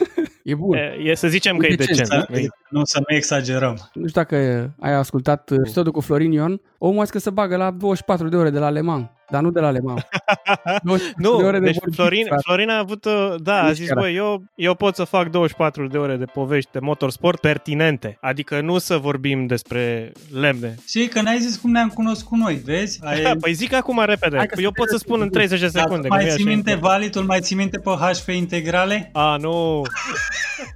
E bun. E, e să zicem că e decent. Să, nu să nu exagerăm. Nu știu dacă ai ascultat episodul cu Florin Ion, omul că să bagă la 24 de ore de la Le Mans dar nu de la Le Mans. nu, de ore deci de Florin, Florin a avut, uh, da, a zis, băi, eu, eu pot să fac 24 de ore de povești de motorsport pertinente, adică nu să vorbim despre lemne. Și că n-ai zis cum ne-am cunoscut noi, vezi? Ai... păi zic acum repede, eu pot să spun în 30 de secunde. Mai ții minte Valitul, mai ții minte pe HF integrale? A, nu.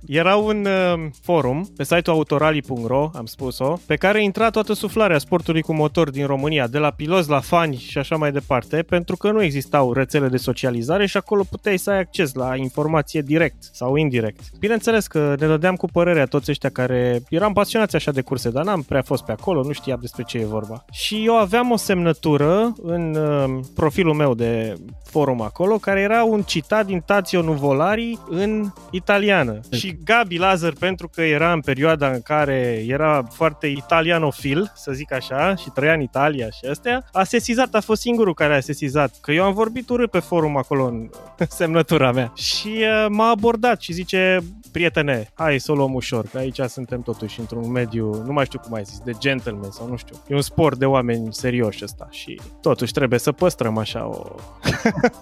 Era un uh, forum pe site-ul autorali.ro, am spus-o, pe care intra toată suflarea sportului cu motor din România, de la piloți la fani și așa mai departe, pentru că nu existau rețele de socializare și acolo puteai să ai acces la informație direct sau indirect. Bineînțeles că ne dădeam cu părerea toți ăștia care eram pasionați așa de curse, dar n-am prea fost pe acolo, nu știam despre ce e vorba. Și eu aveam o semnătură în uh, profilul meu de forum acolo, care era un citat din Tazio Nuvolari în italiană. Și Gabi Lazar, pentru că era în perioada în care era foarte italianofil, să zic așa, și trăia în Italia și astea, a sesizat, a fost singurul care a sesizat, că eu am vorbit urât pe forum acolo în semnătura mea. Și uh, m-a abordat și zice, prietene, hai să o luăm ușor, că aici suntem totuși într-un mediu, nu mai știu cum ai zis, de gentleman sau nu știu. E un sport de oameni serioși ăsta și totuși trebuie să păstrăm așa o...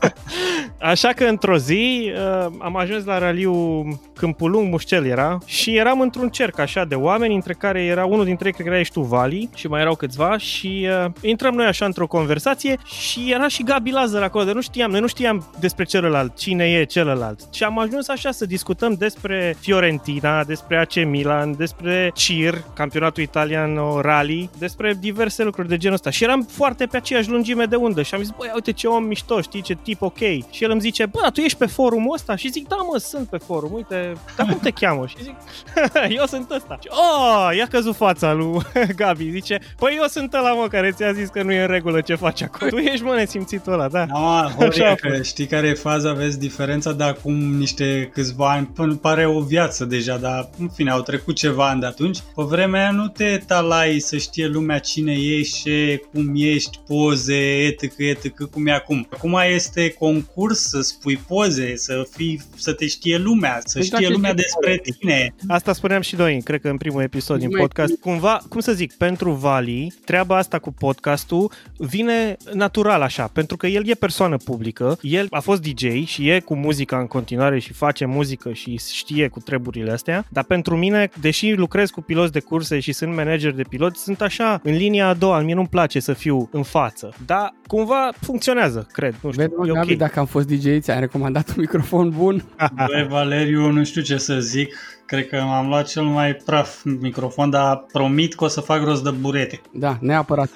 așa că într-o zi uh, am ajuns la raliu Câmpul Lung, Mușcel era, și eram într-un cerc așa de oameni, între care era unul dintre ei, cred că era ești tu, Vali, și mai erau câțiva și uh, intrăm noi așa într-o conversație și era și Gabi Lazar acolo, de nu știam, noi nu știam despre celălalt, cine e celălalt. Și am ajuns așa să discutăm despre despre Fiorentina, despre AC Milan, despre CIR, campionatul italian rally, despre diverse lucruri de genul ăsta. Și eram foarte pe aceeași lungime de undă și am zis, băi, uite ce om mișto, știi, ce tip ok. Și el îmi zice, bă, tu ești pe forumul ăsta? Și zic, da, mă, sunt pe forum, uite, dar cum te cheamă? Și zic, eu sunt ăsta. Și, oh, i-a căzut fața lui Gabi, zice, păi eu sunt ăla, mă, care ți-a zis că nu e în regulă ce faci acolo. Tu ești, mă, nesimțitul ăla, da. Da, mă, Horia, că știi care e faza, vezi diferența de acum niște câțiva ani, până pare o viață deja, dar în fine, au trecut ceva ani de atunci. Pe vremea aia nu te talai să știe lumea cine ești, cum ești, poze, etc, etc, cum e acum. Acum este concurs să spui poze, să fii, să te știe lumea, să Exact, știe lumea este despre tine. Asta spuneam și noi, cred că în primul episod din Mai- podcast. Cumva, cum să zic, pentru Vali, treaba asta cu podcastul vine natural așa, pentru că el e persoană publică, el a fost DJ și e cu muzica în continuare și face muzică și știe cu treburile astea, dar pentru mine, deși lucrez cu piloți de curse și sunt manager de piloți, sunt așa, în linia a doua, mie nu-mi place să fiu în față, dar cumva funcționează, cred, nu știu, Vezi, mă, e Gabi, ok. dacă am fost DJ, ți-am recomandat un microfon bun. Băi, Valeriu, nu știu ce să zic. Cred că m-am luat cel mai praf microfon, dar promit că o să fac rost de burete. Da, neapărat.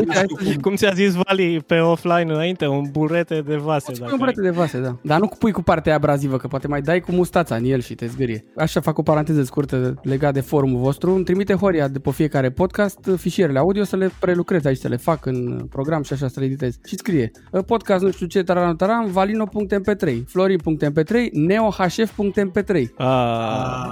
Uite, hai să zic, Cum ți-a zis Vali pe offline înainte, un burete de vase. Poți pui dacă un burete de vase, da. Dar nu pui cu partea aia abrazivă, că poate mai dai cu mustața în el și te zgârie. Așa fac o paranteză scurtă legat de forumul vostru. Îmi trimite Horia de pe fiecare podcast fișierele audio să le prelucrez aici, să le fac în program și așa să le editez. Și scrie podcast nu știu ce, taran, taran, valino.mp3, florin.mp3, neohf.mp3. A, Ah,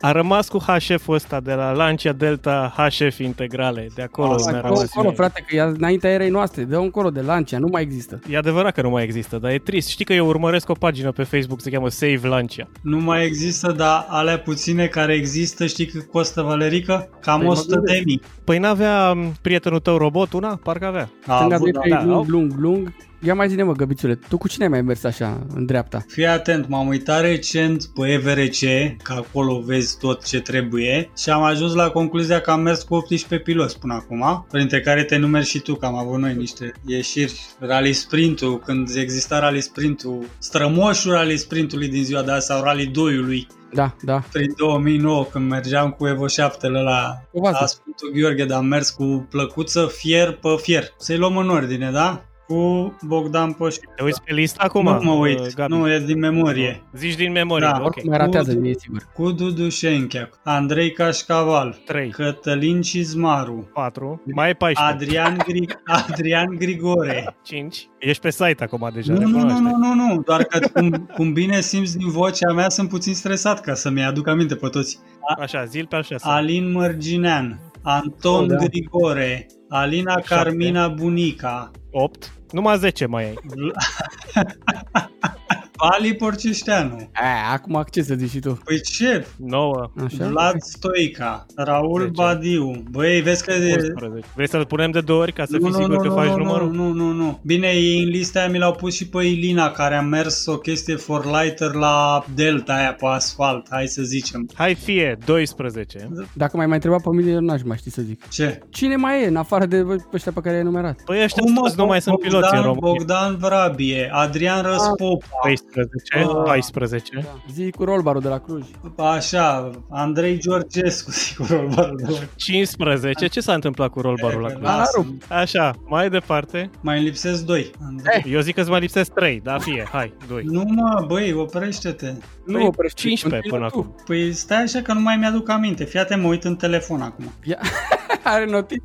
a rămas cu HF-ul ăsta de la Lancia Delta HF integrale. De acolo Asta mi-a acolo, rămas. Acolo, mie. frate, că e înaintea erei noastre, dă încolo de Lancia, nu mai există. E adevărat că nu mai există, dar e trist. Știi că eu urmăresc o pagină pe Facebook, se cheamă Save Lancia. nu mai există, dar alea puține care există, știi cât costă, Valerica? Cam Păi mă 100 de gândesc. mii. Păi n-avea m, prietenul tău robot una? Parcă avea. A Stânga avut, dreapta da. e da, lung, lung, lung. Ia mai zine, mă, găbițule, tu cu cine ai mai mers așa, în dreapta? Fii atent, m-am uitat recent pe EVRC, că acolo vezi tot ce trebuie și am ajuns la concluzia că am mers cu 18 piloți până acum, printre care te numeri și tu, că am avut noi niște ieșiri. Rally Sprint-ul, când exista Rally Sprint-ul, strămoșul Rally Sprint-ului din ziua de azi sau Rally 2-ului, Da, da. prin 2009, când mergeam cu Evo 7 la, Cu vază. la Sfântul Gheorghe, dar am mers cu plăcuță fier pe fier. Să-i luăm în ordine, da? Cu Bogdan Poș. Te uiți pe listă acum? nu mă uh, uit, Gabi? nu, e din memorie. Zici din memorie, Da, ok. Oricum mai ratează, Cu- nu e sigur. Cu Dudu Șenchea, Andrei Cașcaval, 3, Cătălin Cizmaru, 4, mai e 14, Adrian, Gri- Adrian Grigore. 5. Ești pe site acum deja, Nu, nu, nu, recunoaște. nu, nu, nu, doar că cum, cum bine simți din vocea mea, sunt puțin stresat ca să-mi aduc aminte pe toți. Așa, zil pe așa. Alin Mărginean, Anton Oh, da. Grigore, Alina Șapte. Carmina Bunica, 8. Numai 10 mai ai. Vali Porcișteanu. A, acum ce să zici și tu? Păi ce? 9. Așa? Vlad Stoica, Raul Zece. Badiu. Băi, vezi că... de- 11. Vrei să-l punem de două ori ca să nu, fii nu, sigur nu, că nu, faci nu, numărul? Nu, nu, nu, nu. Bine, ei în lista aia mi l-au pus și pe Ilina, care a mers o chestie for lighter la Delta aia pe asfalt, hai să zicem. Hai fie, 12. Dacă mai mai întreba pe mine, eu n-aș mai ști să zic. Ce? Cine mai e, în afară de ăștia pe care i-ai enumerat? Păi ăștia Cum, mă, toți nu mai sunt Bogdan- piloți în România. Bogdan Vrabie, Adrian Răspopa, 13, Ah. 14. Da. Zi cu rolbarul de la Cluj. așa, Andrei Georgescu, sigur, rolbarul de la- 15. Ce s-a întâmplat cu rollbarul la Eh, Cluj? lasă, Așa, mai departe. Mai îmi lipsesc doi. Andrei. Eu zic că îți mai lipsesc 3, da, fie, hai, 2. Nu mă, băi, oprește-te. Nu Păi, oprești. 15 până Continuă acum. Păi stai așa că nu mai mi-aduc aminte. Fii atent, mă uit în telefon acum. tu. Ia. Are notițe.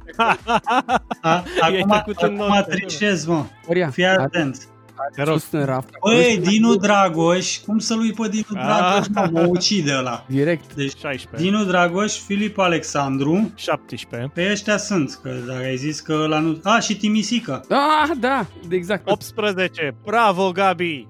A, I-ai acum trecut în acum note. trișez, mă. Maria, Fii atent. Te rog. sus în raft. Băi, Dinu Dragoș, cum să-l ui pe Dinu Ah. Dragoș, mă, mă ucide ăla. Direct. Deci, 16. Dinu Dragoș, Filip Alexandru, 17. pe ăștia sunt, că dacă ai zis că la nu... A, și Timisica. Ah, da, exact. 18. Bravo, Gabi!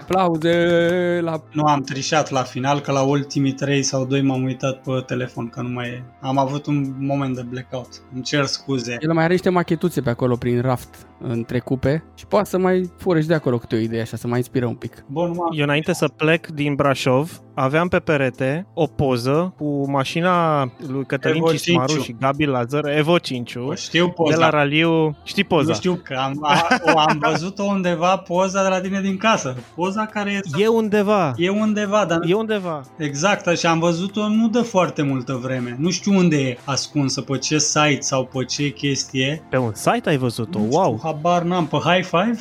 Aplauze la... Nu am trișat la final, că la ultimii 3 sau 2 m-am uitat pe telefon, că nu mai e. Am avut un moment de blackout. Îmi cer scuze. El mai are niște machetuțe pe acolo prin raft între cupe și poate să mai fure și de acolo câte o idee așa, să mai inspiră un pic. Bun, mă. Eu înainte să plec din Brașov, aveam pe perete o poză cu mașina lui Cătălin Evo Cismaru Cinciu. și Gabi Lazar, Evo 5 O știu de poza. la raliu. Știi poza? Nu știu că am, a, o, am văzut-o undeva poza de la tine din casă. Poza poza care e... E undeva. E undeva, dar... E undeva. Exact, și am văzut-o nu de foarte multă vreme. Nu știu unde e ascunsă, pe ce site sau pe ce chestie. Pe un site ai văzut-o? Nu Wow! Știu, habar n-am, pe High Five?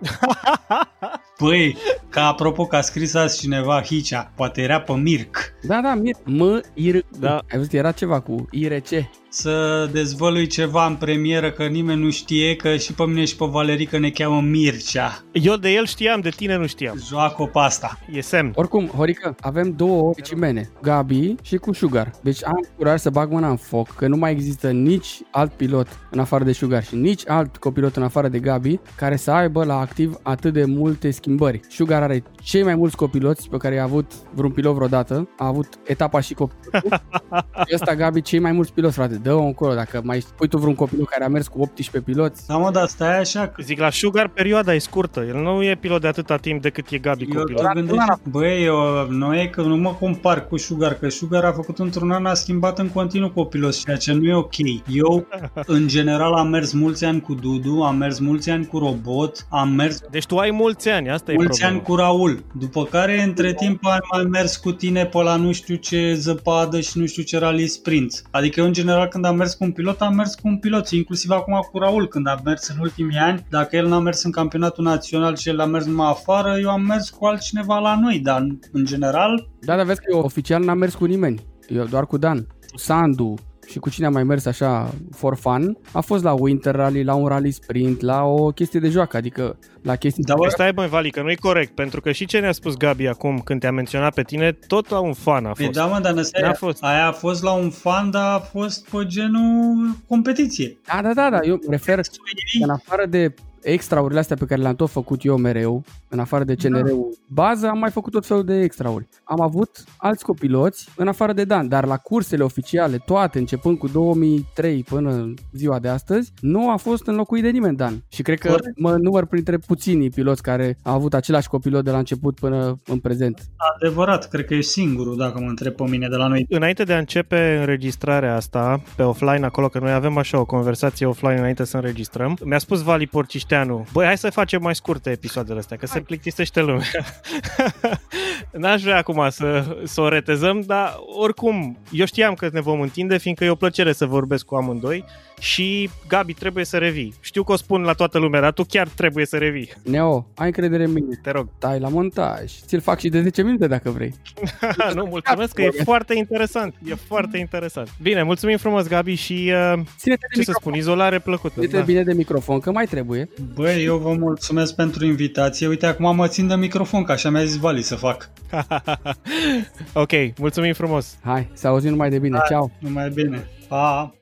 Păi, ca apropo că a scris azi cineva Hicea, poate era pe Mirc, Da, da, mir. M, ir, Da. Ai văzut, era ceva cu IRC. să dezvălui ceva în premieră că nimeni nu știe, că și pe mine și pe Valerică ne cheamă Mircea. Eu de el știam, de tine nu știam. Joacă pe asta. E semn. Oricum, Horică, avem două cimene, Gabi și cu Sugar. Deci am curaj să bag mâna în foc, că nu mai există nici alt pilot în afară de Sugar și nici alt copilot în afară de Gabi care să aibă la activ atât de multe schimbări. Sugar are cei mai mulți copiloți pe care i-a avut vreun pilot vreodată. A avut etapa și copilotul. și ăsta Gabi cei mai mulți piloți, frate. Dă-o încolo. Dacă mai pui tu vreun copilot care a mers cu 18 piloți, Da, mă, dar stai așa, că Zic, la Sugar perioada e scurtă. El nu e pilot de atâta timp decât e Gabi eu copilot. te gândești, băi, eu, nu e că nu mă compar cu Sugar, că Sugar a făcut într-un an, a schimbat în continuu copilos, ceea ce nu e ok. Eu, în general, am mers mulți ani cu Dudu, am mers mulți ani cu Robot, am mers Deci tu ai mulți ani, asta e mulți problema. ani cu Raul, după care între timp am mai mers cu tine pe la nu știu ce zăpadă și nu știu ce rally sprint. Adică eu în general când am mers cu un pilot, am mers cu un pilot, inclusiv acum cu Raul când am mers în ultimii ani. Dacă el n-a mers în campionatul național și el a mers numai afară, eu am mers cu altcineva la noi, dar în- în general Da, dar vezi că eu oficial n-am mers cu nimeni. Eu doar cu Dan. Cu Sandu și cu cine am mai mers așa for fun, a fost la Winter Rally, la un rally sprint, la o chestie de joacă, adică la chestii... Da, Păi stai băi, Vali, că nu e corect, pentru că și ce ne-a spus Gabi acum când te-a menționat pe tine, tot la un fan a Păi fost. da, mă, dar năstea, N-a fost. aia a fost la un fan, dar a fost pe genul competiție. Da, da, da, da, eu mă refer în afară de extraurile astea pe care le-am tot făcut eu mereu, în afară de CNR-ul bază, am mai făcut tot felul de extrauri. Am avut alți copiloți în afară de Dan, dar la cursele oficiale, toate, începând cu 2003 până în ziua de astăzi, nu a fost înlocuit de nimeni Dan. Și cred că Corect. mă număr printre puținii piloți care au avut același copilot de la început până în prezent. Adevărat, cred că e singurul, dacă mă întreb pe mine de la noi. Înainte de a începe înregistrarea asta, pe offline acolo, că noi avem așa o conversație offline înainte să înregistrăm, mi-a spus Vali Porcișteanu, băi, hai să facem mai scurte episoadele astea, că se plictisește lumea. N-aș vrea acum să, să o retezăm, dar oricum, eu știam că ne vom întinde, fiindcă e o plăcere să vorbesc cu amândoi și Gabi, trebuie să revii. Știu că o spun la toată lumea, dar tu chiar trebuie să revii. Neo, ai încredere în mine. Te rog. Tai la montaj. Ți-l fac și de 10 minute dacă vrei. nu, mulțumesc că e foarte interesant. E foarte interesant. Bine, mulțumim frumos, Gabi, și uh, Ține-te de ce să microfon. spun, izolare plăcută. Ține-te Da. bine de microfon, că mai trebuie. Băi, eu vă mulțumesc pentru invitație. Uite, acum mă țin de microfon, că așa mi-a zis Vali să fac. ok, mulțumim frumos. Hai, să auzim numai de bine. Ceau! Numai bine. Pa!